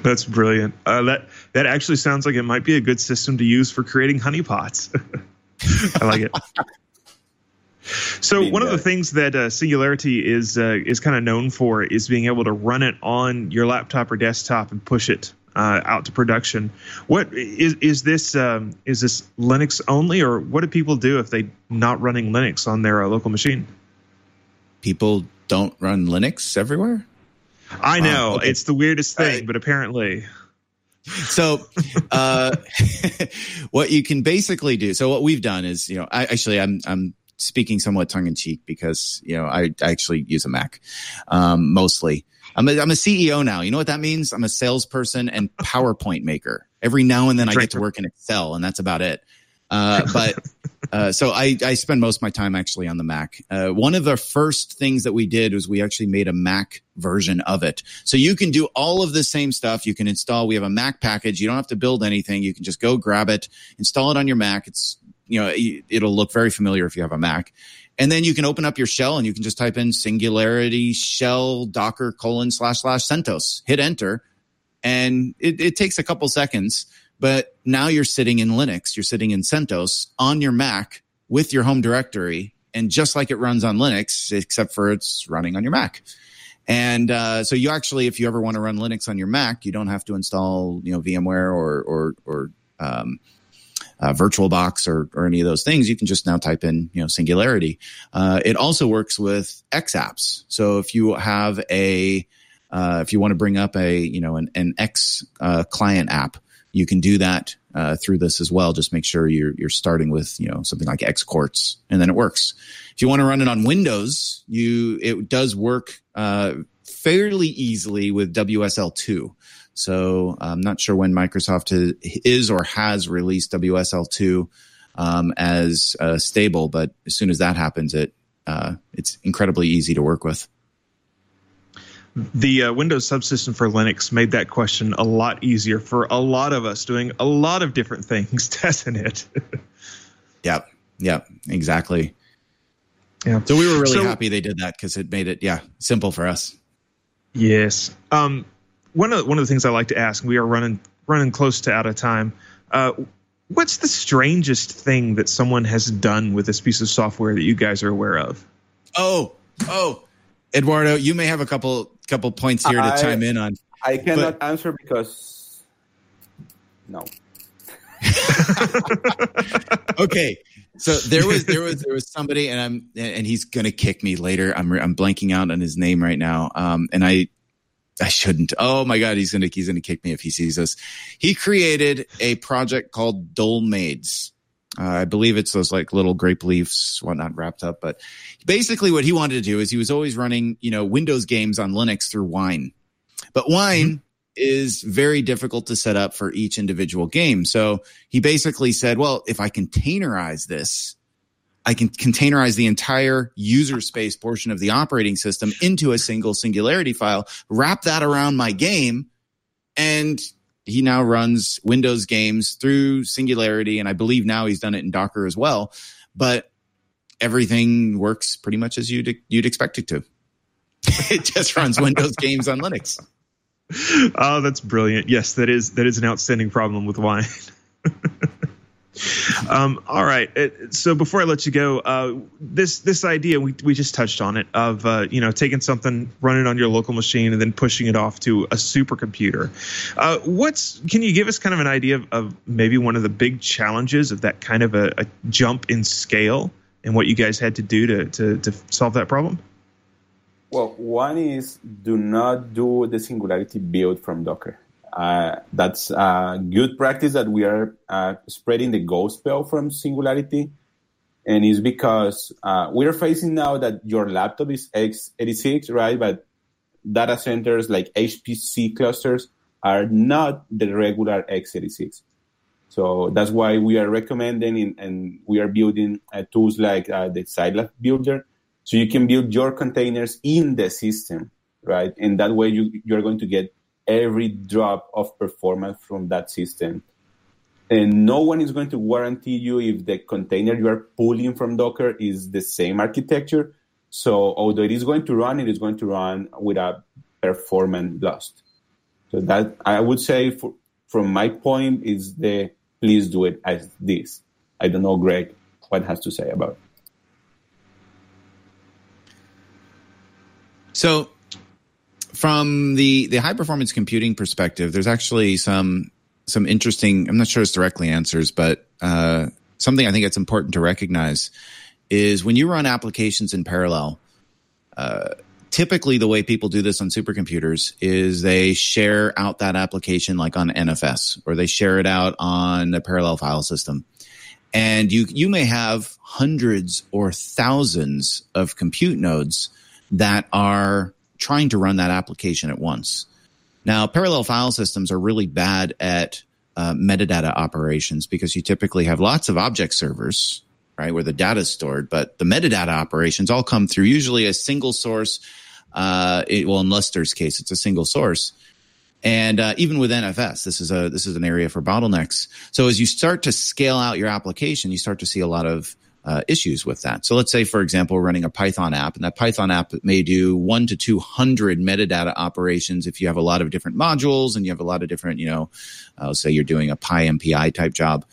That's brilliant. Uh, that that actually sounds like it might be a good system to use for creating honeypots. [LAUGHS] I like it. [LAUGHS] So one of the things that uh, Singularity is uh, is kind of known for is being able to run it on your laptop or desktop and push it uh, out to production. What is is this um, is this Linux only, or what do people do if they not running Linux on their uh, local machine? People don't run Linux everywhere. I know okay. it's the weirdest thing, right. but apparently. [LAUGHS] So, uh, [LAUGHS] what you can basically do. So, what we've done is, you know, I, actually, I'm I'm speaking somewhat tongue in cheek because you know I, I actually use a Mac um, mostly. I'm a, I'm a CEO now. You know what that means? I'm a salesperson and [LAUGHS] PowerPoint maker. Every now and then I get to work in Excel, and that's about it. Uh, but [LAUGHS] uh, so I, I spend most of my time actually on the Mac. Uh, one of the first things that we did was we actually made a Mac version of it. So you can do all of the same stuff. You can install. We have a Mac package. You don't have to build anything. You can just go grab it, install it on your Mac. It's you know, it'll look very familiar if you have a Mac. And then you can open up your shell and you can just type in singularity shell docker colon slash slash CentOS, hit enter. And it, it takes a couple seconds, but now you're sitting in Linux, you're sitting in CentOS on your Mac with your home directory. And just like it runs on Linux, except for it's running on your Mac. And uh, so you actually, if you ever want to run Linux on your Mac, you don't have to install, you know, VMware or or or um, uh, VirtualBox or, or any of those things, you can just now type in, you know, Singularity. Uh, it also works with X apps. So if you have a, uh, if you want to bring up a, you know, an, an X uh, client app, you can do that uh, through this as well. Just make sure you're you're starting with you know something like X Xquartz, and then it works. If you want to run it on Windows, you it does work uh, fairly easily with WSL2. So I'm not sure when Microsoft is or has released WSL2 um, as uh, stable, but as soon as that happens, it uh, it's incredibly easy to work with. The uh, Windows subsystem for Linux made that question a lot easier for a lot of us doing a lot of different things, [LAUGHS] doesn't it? [LAUGHS] yep. Yep. Exactly. Yeah. So we were really so, happy they did that because it made it, yeah, simple for us. Yes. Um, one of one of the things I like to ask, we are running running close to out of time. Uh, what's the strangest thing that someone has done with this piece of software that you guys are aware of? Oh, oh, Eduardo, you may have a couple couple points here to I, chime in on. I cannot but, answer because no. [LAUGHS] okay, so there was there was there was somebody, and I'm and he's gonna kick me later. I'm I'm blanking out on his name right now. Um, and I I shouldn't. Oh my God, he's gonna he's gonna kick me if he sees this. He created a project called Dolmades. Uh, I believe it's those like little grape leaves, whatnot wrapped up. But basically, what he wanted to do is he was always running, you know, Windows games on Linux through Wine. But Wine mm-hmm. is very difficult to set up for each individual game. So he basically said, well, if I containerize this, I can containerize the entire user space portion of the operating system into a single singularity file, wrap that around my game, and he now runs Windows games through Singularity, and I believe now he's done it in Docker as well. But everything works pretty much as you'd you'd expect it to. [LAUGHS] it just runs Windows games on Linux. [LAUGHS] Oh, that's brilliant! Yes, that is that is an outstanding problem with Wine. [LAUGHS] Um, all right. So before I let you go, uh, this this idea we we just touched on it of uh, you know taking something, running on your local machine, and then pushing it off to a supercomputer. Uh, what's can you give us kind of an idea of, of, maybe one of the big challenges of that kind of a, a jump in scale and what you guys had to do to to, to solve that problem? Well, one is do not do the singularity build from Docker. Uh, that's good practice that we are uh, spreading the gospel from Singularity. And it's because uh, we're facing now that your laptop is x86, right? But data centers like HPC clusters are not the regular x86. So that's why we are recommending in, and we are building uh, tools like uh, the Sylab Builder. So you can build your containers in the system, right? And that way you, you're going to get every drop of performance from that system. And no one is going to guarantee you if the container you are pulling from Docker is the same architecture. So although it is going to run, it is going to run with a performance lost. So that I would say for, from my point is the please do it as this. I don't know, Greg, what has to say about it. So from the the high performance computing perspective, there's actually some some interesting. I'm not sure it's directly answers, but uh, something I think it's important to recognize is when you run applications in parallel. Uh, typically, the way people do this on supercomputers is they share out that application like on NFS, or they share it out on a parallel file system and you you may have hundreds or thousands of compute nodes that are trying to run that application at once. Now, parallel file systems are really bad at uh, metadata operations because you typically have lots of object servers, right, where the data is stored, but the metadata operations all come through usually a single source. Uh, it, well, in Lustre's case, it's a single source. And uh, even with NFS, this is a this is an area for bottlenecks. So as you start to scale out your application, you start to see a lot of uh, issues with that. So let's say, for example, running a Python app, and that Python app may do one to 200 metadata operations if you have a lot of different modules and you have a lot of different, you know, uh, say you're doing a PyMPI type job.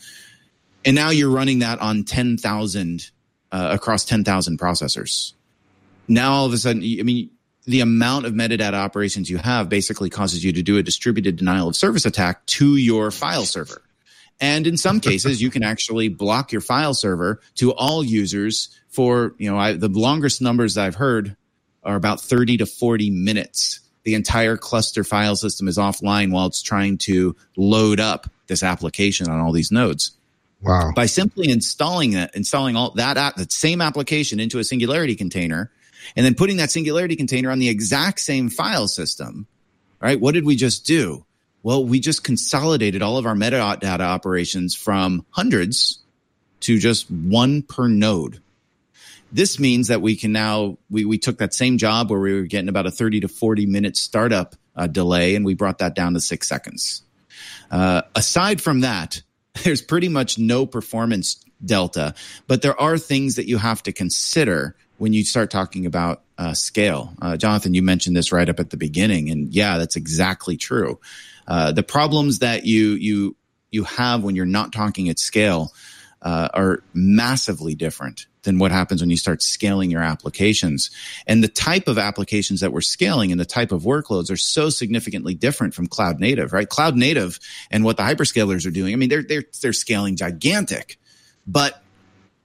And now you're running that on 10,000, uh, across 10,000 processors. Now all of a sudden, I mean, the amount of metadata operations you have basically causes you to do a distributed denial of service attack to your file server. And in some [LAUGHS] cases, you can actually block your file server to all users for, you know, I, the longest numbers I've heard are about 30 to 40 minutes. The entire cluster file system is offline while it's trying to load up this application on all these nodes. Wow. By simply installing it, installing all that, app, that same application into a singularity container and then putting that singularity container on the exact same file system, right? What did we just do? Well, we just consolidated all of our metadata operations from hundreds to just one per node. This means that we can now, we, we took that same job where we were getting about a 30 to 40 minute startup uh, delay and we brought that down to six seconds. Uh, aside from that, [LAUGHS] there's pretty much no performance delta, but there are things that you have to consider when you start talking about uh, scale. Uh, Jonathan, you mentioned this right up at the beginning, and yeah, that's exactly true. Uh, the problems that you you you have when you're not talking at scale uh, are massively different than what happens when you start scaling your applications. And the type of applications that we're scaling and the type of workloads are so significantly different from cloud native, right? Cloud native and what the hyperscalers are doing. I mean, they're they're they're scaling gigantic, but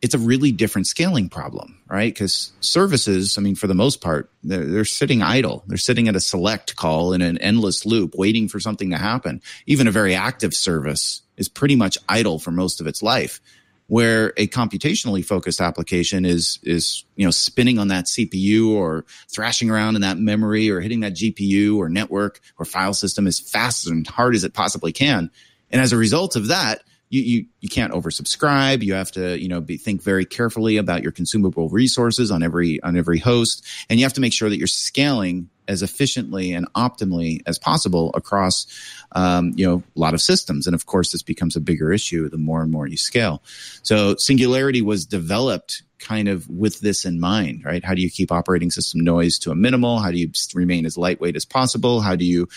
it's a really different scaling problem, right? Because services, I mean, for the most part, they're, they're, sitting idle. They're sitting at a select call in an endless loop, waiting for something to happen. Even a very active service is pretty much idle for most of its life. where a computationally focused application is is you know spinning on that CPU or thrashing around in that memory or hitting that GPU or network or file system as fast and hard as it possibly can. And as a result of that, you, you, you can't oversubscribe. You have to, you know, be, think very carefully about your consumable resources on every, on every host. And you have to make sure that you're scaling as efficiently and optimally as possible across, um, you know, a lot of systems. And of course, this becomes a bigger issue the more and more you scale. So Singularity was developed kind of with this in mind, right? How do you keep operating system noise to a minimal? How do you remain as lightweight as possible? How do you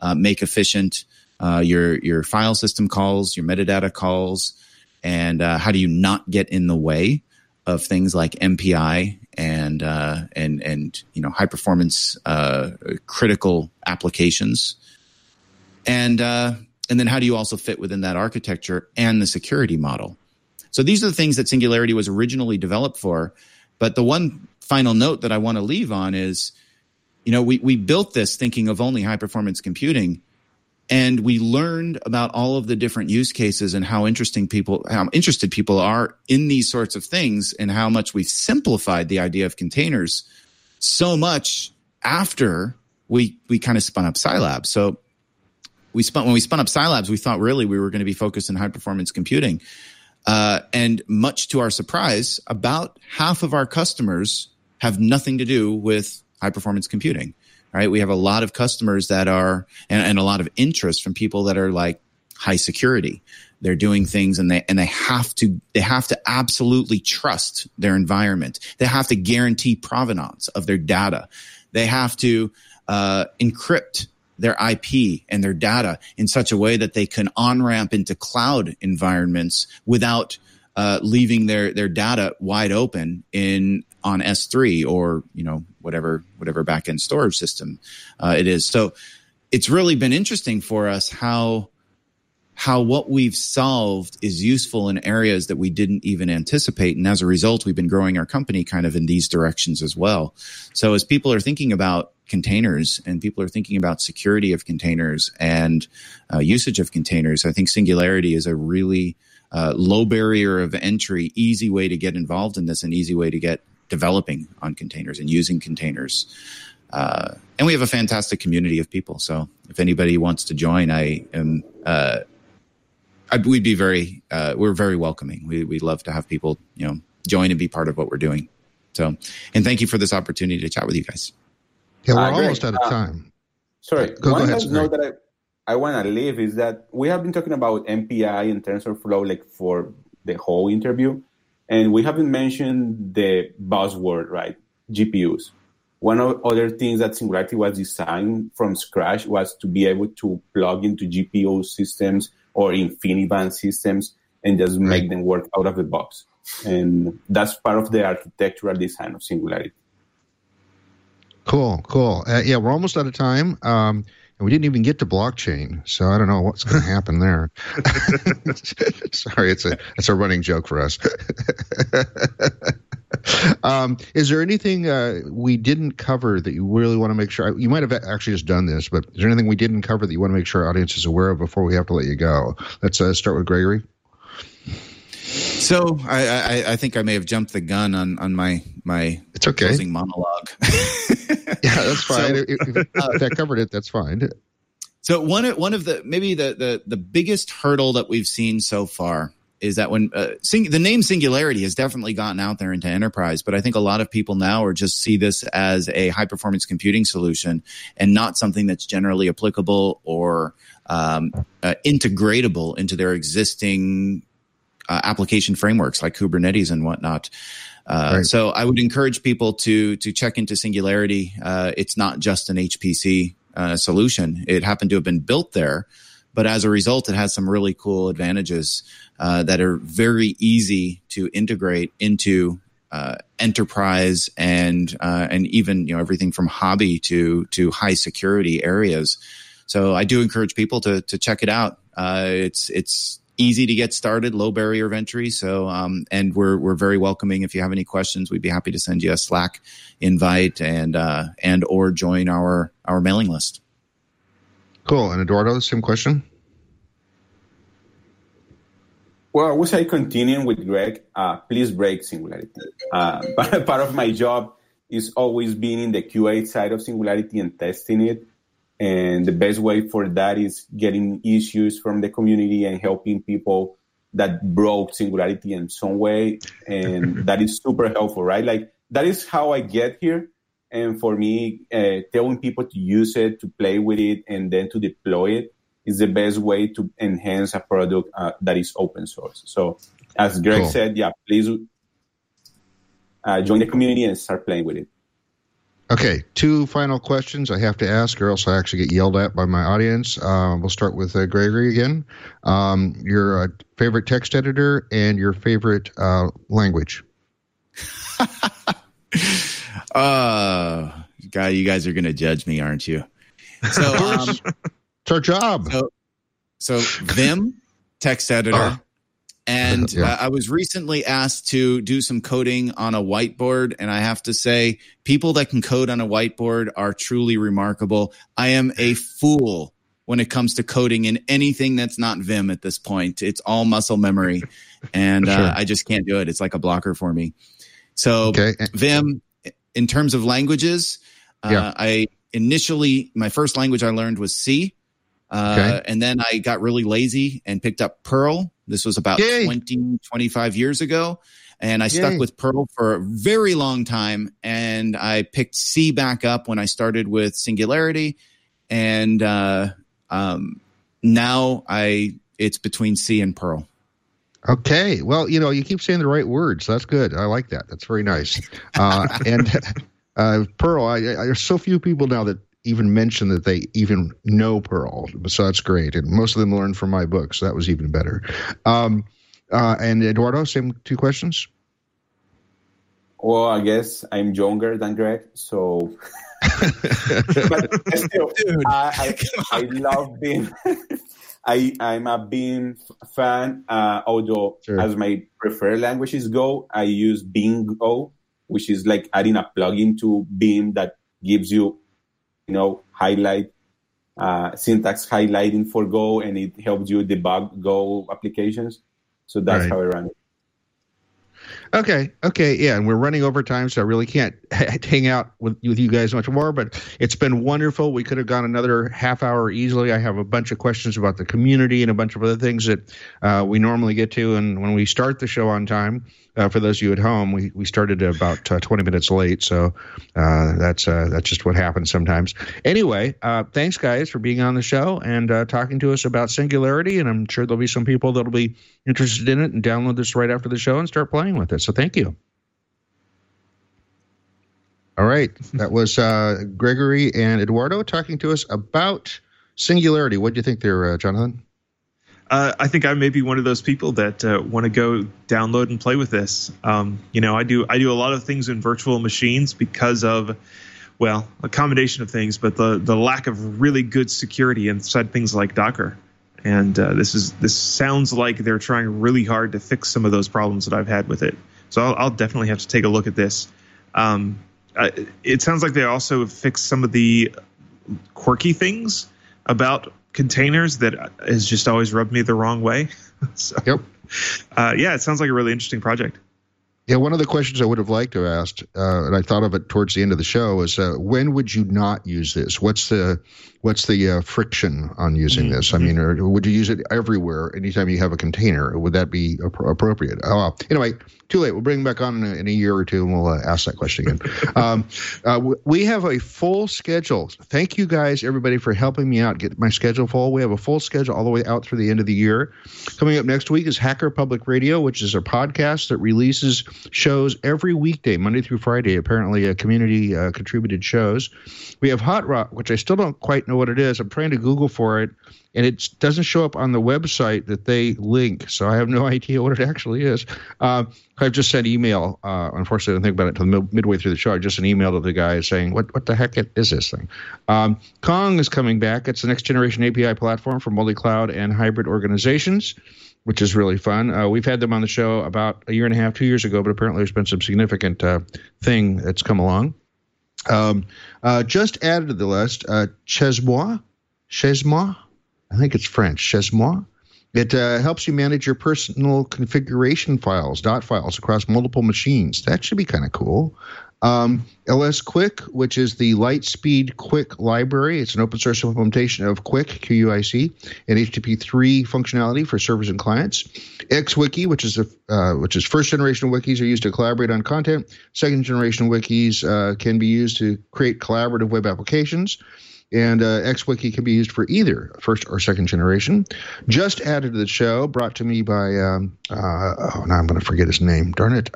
uh, make efficient uh, your your file system calls, your metadata calls, and uh, how do you not get in the way of things like MPI and uh, and and you know high performance uh, critical applications, and uh, and then how do you also fit within that architecture and the security model? So these are the things that Singularity was originally developed for. But the one final note that I want to leave on is, you know, we we built this thinking of only high performance computing and we learned about all of the different use cases and how interesting people how interested people are in these sorts of things and how much we've simplified the idea of containers so much after we we kind of spun up Sylab. So we spun when we spun up Sylabs, we thought really we were going to be focused in high performance computing. Uh, and much to our surprise, about half of our customers have nothing to do with high performance computing right? We have a lot of customers that are, and, and a lot of interest from people that are like high security. They're doing things and they, and they have to, they have to absolutely trust their environment. They have to guarantee provenance of their data. They have to, uh, encrypt their IP and their data in such a way that they can on ramp into cloud environments without uh, leaving their their data wide open in on S3 or you know whatever whatever backend storage system uh, it is. So it's really been interesting for us how how what we've solved is useful in areas that we didn't even anticipate. And as a result, we've been growing our company kind of in these directions as well. So as people are thinking about containers and people are thinking about security of containers and uh, usage of containers, I think Singularity is a really uh, low barrier of entry, easy way to get involved in this, an easy way to get developing on containers and using containers. Uh, and we have a fantastic community of people. So if anybody wants to join, I am. Uh, I, we'd be very. Uh, we're very welcoming. We we love to have people, you know, join and be part of what we're doing. So, and thank you for this opportunity to chat with you guys. Yeah, we're almost out of uh, time. Sorry, go, one go ahead, note that I, I want to leave is that we have been talking about MPI and TensorFlow like for the whole interview, and we haven't mentioned the buzzword, right? GPUs. One of other things that Singularity was designed from scratch was to be able to plug into GPU systems or InfiniBand systems and just make them work out of the box. And that's part of the architectural design of Singularity. Cool, cool. Uh, yeah, we're almost out of time. Um, and we didn't even get to blockchain, so I don't know what's going [LAUGHS] to happen there. [LAUGHS] Sorry, it's a it's a running joke for us. [LAUGHS] um, is there anything uh, we didn't cover that you really want to make sure? You might have actually just done this, but is there anything we didn't cover that you want to make sure our audience is aware of before we have to let you go? Let's uh, start with Gregory. So I, I, I, think I may have jumped the gun on, on my my it's okay closing monologue. [LAUGHS] yeah, that's fine. So, if, if that covered it, that's fine. So one of one of the maybe the the the biggest hurdle that we've seen so far is that when uh, sing, the name singularity has definitely gotten out there into enterprise but i think a lot of people now are just see this as a high performance computing solution and not something that's generally applicable or um, uh, integratable into their existing uh, application frameworks like kubernetes and whatnot uh, right. So I would encourage people to to check into Singularity. Uh, it's not just an HPC uh, solution; it happened to have been built there, but as a result, it has some really cool advantages uh, that are very easy to integrate into uh, enterprise and and even you know everything from hobby to to high security areas. So I do encourage people to to check it out. it's it's easy to get started, low barrier of entry. So, um, and we're we're very welcoming. If you have any questions, we'd be happy to send you a Slack invite and uh, and or join our our mailing list. Cool. And Eduardo, the same question. Well, I would say continuing with Greg, uh, please break Singularity. Uh, [LAUGHS] part of my job is always being in the QA side of Singularity and testing it. And the best way for that is getting issues from the community and helping people that broke Singularity in some way. And [LAUGHS] that is super helpful, right? Like that is how I get here. And for me, uh, telling people to use it, to play with it, and then to deploy it is the best way to enhance a product uh, that is open source. So, as Greg cool. said, yeah, please uh, join the community and start playing with it. Okay, two final questions I have to ask, or else I actually get yelled at by my audience. Uh, we'll start with uh, Gregory again. Um, your uh, favorite text editor and your favorite uh, language. [LAUGHS] uh, guy, you guys are going to judge me, aren't you? So, um, it's our job. So, so Vim, text editor. Uh, and [LAUGHS] yeah. uh, I was recently asked to do some coding on a whiteboard. And I have to say, people that can code on a whiteboard are truly remarkable. I am a fool when it comes to coding in anything that's not Vim at this point. It's all muscle memory. And uh, sure. uh, I just can't do it. It's like a blocker for me. So, okay. Vim, in terms of languages, uh. I initially, my first language I learned was C. Uh, okay. And then I got really lazy and picked up Perl. This was about Yay. 20, 25 years ago. And I Yay. stuck with Perl for a very long time. And I picked C back up when I started with Singularity. And uh, um, now I it's between C and Perl. Okay. Well, you know, you keep saying the right words. That's good. I like that. That's very nice. Uh, and [LAUGHS] uh, Perl, I, I, there's so few people now that even mention that they even know Perl. So that's great. And most of them learned from my book. So that was even better. Um, uh, and Eduardo, same two questions. Well, I guess I'm younger than Greg, so. but still, [LAUGHS] I, I, I love being. [LAUGHS] I I'm a Vim fan. Uh, although sure. as my preferred languages go, I use vim-go, which is like adding a plugin to Vim that gives you you know, highlight uh, syntax highlighting for Go, and it helps you debug Go applications. So that's right. how I run it. Okay. Okay. Yeah. And we're running over time, so I really can't [LAUGHS] hang out with, with you guys much more, but it's been wonderful. We could have gone another half hour easily. I have a bunch of questions about the community and a bunch of other things that uh, we normally get to. And when we start the show on time, uh, for those of you at home, we, we started about uh, 20 minutes late, so uh, that's uh, that's just what happens sometimes. Anyway, uh, thanks guys for being on the show and uh, talking to us about Singularity, and I'm sure there'll be some people that'll be interested in it and download this right after the show and start playing with it. So thank you. All right, that was Gregory and Eduardo talking to us about Singularity. What do you think there, Jonathan? Uh, I think I may be one of those people that uh, want to go download and play with this. Um, you know, I do I do a lot of things in virtual machines because of well, a combination of things, but the the lack of really good security inside things like Docker. And uh, this is this sounds like they're trying really hard to fix some of those problems that I've had with it. So I'll, I'll definitely have to take a look at this. Um, it sounds like they also fixed some of the quirky things about containers that has just always rubbed me the wrong way. [LAUGHS] so, yep. Uh, yeah, it sounds like a really interesting project. Yeah, one of the questions I would have liked to have asked, uh, and I thought of it towards the end of the show, is uh, when would you not use this? What's the what's the uh, friction on using mm-hmm. this? I mean, or would you use it everywhere anytime you have a container? Would that be appropriate? Oh, anyway, too late. We'll bring him back on in a, in a year or two, and we'll uh, ask that question again. [LAUGHS] um, uh, we have a full schedule. Thank you guys, everybody, for helping me out get my schedule full. We have a full schedule all the way out through the end of the year. Coming up next week is Hacker Public Radio, which is a podcast that releases shows every weekday, Monday through Friday. Apparently, a community uh, contributed shows. We have Hot Rock, which I still don't quite know what it is. I'm trying to Google for it and it doesn't show up on the website that they link. So I have no [LAUGHS] idea what it actually is. Uh, I've just sent email. Uh, unfortunately, I didn't think about it until midway through the show. Just an email to the guy saying, "What what the heck is this thing?" Um, Kong is coming back. It's the next generation API platform for multi-cloud and hybrid organizations. Which is really fun. Uh, we've had them on the show about a year and a half, two years ago, but apparently there's been some significant uh, thing that's come along. Um, uh, just added to the list, uh, chezmoi, chezmoi, I think it's French. chezmoi It uh, helps you manage your personal configuration files, dot files across multiple machines. That should be kind of cool. Um, LSQUIC, which is the LiteSpeed QUIC library. It's an open source implementation of Quick, QUIC, and HTTP3 functionality for servers and clients. XWiki, which is a, uh, which is first generation wikis are used to collaborate on content. Second generation wikis uh, can be used to create collaborative web applications. And uh, XWiki can be used for either first or second generation. Just added to the show, brought to me by, um, uh, oh, now I'm going to forget his name. Darn it.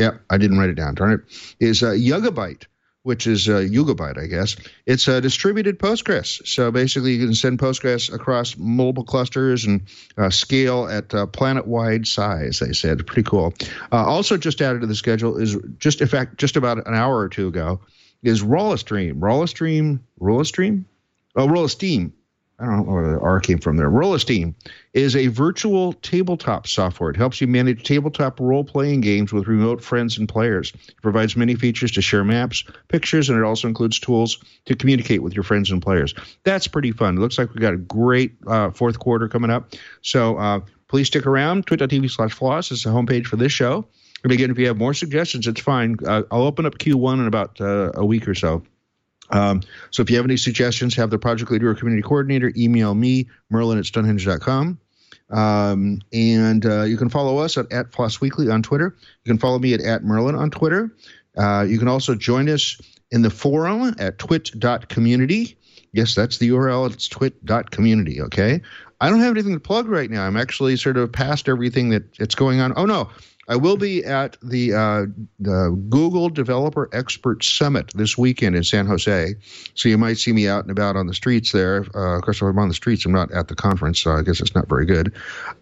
Uh, yeah, I didn't write it down. Darn it. Is uh, Yugabyte, which is uh, Yugabyte, I guess. It's a distributed Postgres. So basically, you can send Postgres across multiple clusters and uh, scale at uh, planet-wide size. They said pretty cool. Uh, also, just added to the schedule is just in fact just about an hour or two ago is Rollistream. Rollistream. Rollistream. Oh, Rolisteam. I don't know where the R came from there. Rolisteam is a virtual tabletop software. It helps you manage tabletop role playing games with remote friends and players. It provides many features to share maps, pictures, and it also includes tools to communicate with your friends and players. That's pretty fun. It looks like we got a great uh, fourth quarter coming up. So uh, please stick around. Twit.tv slash floss is the homepage for this show. And again, if you have more suggestions, it's fine. Uh, I'll open up Q1 in about uh, a week or so. Um, so if you have any suggestions, have the project leader or community coordinator email me, merlyn at stonehenge.com. Um, and uh, you can follow us at, at Floss Weekly on Twitter. You can follow me at, at Merlyn on Twitter. Uh, you can also join us in the forum at twit.community. Yes, that's the URL. It's twit.community. Okay. I don't have anything to plug right now. I'm actually sort of past everything that it's going on. Oh, no. I will be at the uh, the Google Developer Expert Summit this weekend in San Jose, so you might see me out and about on the streets there. Uh, of course, if I'm on the streets, I'm not at the conference, so I guess it's not very good.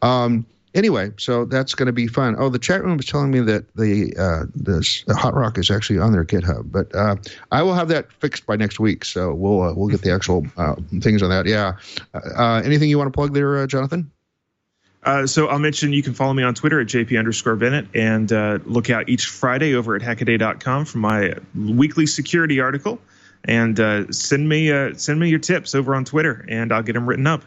Um, anyway, so that's going to be fun. Oh, the chat room is telling me that the uh, this the Hot Rock is actually on their GitHub, but uh, I will have that fixed by next week. So we'll uh, we'll get the actual uh, things on that. Yeah. Uh, anything you want to plug there, uh, Jonathan? Uh, so I'll mention you can follow me on Twitter at JP underscore Bennett and uh, look out each Friday over at hackaday.com for my weekly security article. And uh, send me uh, send me your tips over on Twitter, and I'll get them written up.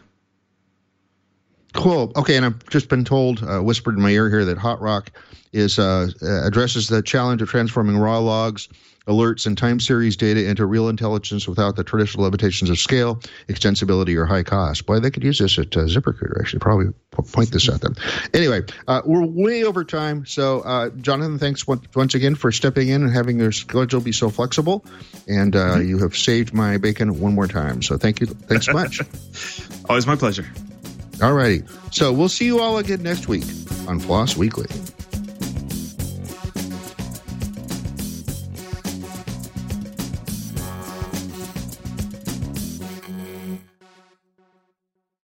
Cool. Okay, and I've just been told, uh, whispered in my ear here, that Hot Rock is addresses the challenge of transforming raw logs alerts and time series data into real intelligence without the traditional limitations of scale, extensibility, or high cost. Boy, they could use this at uh, ZipRecruiter. Actually, probably point this at them. Anyway, uh, we're way over time. So, uh, Jonathan, thanks once, once again for stepping in and having your schedule be so flexible. And uh, mm-hmm. you have saved my bacon one more time. So, thank you. Thanks so much. [LAUGHS] Always my pleasure. All righty. So, we'll see you all again next week on Floss Weekly.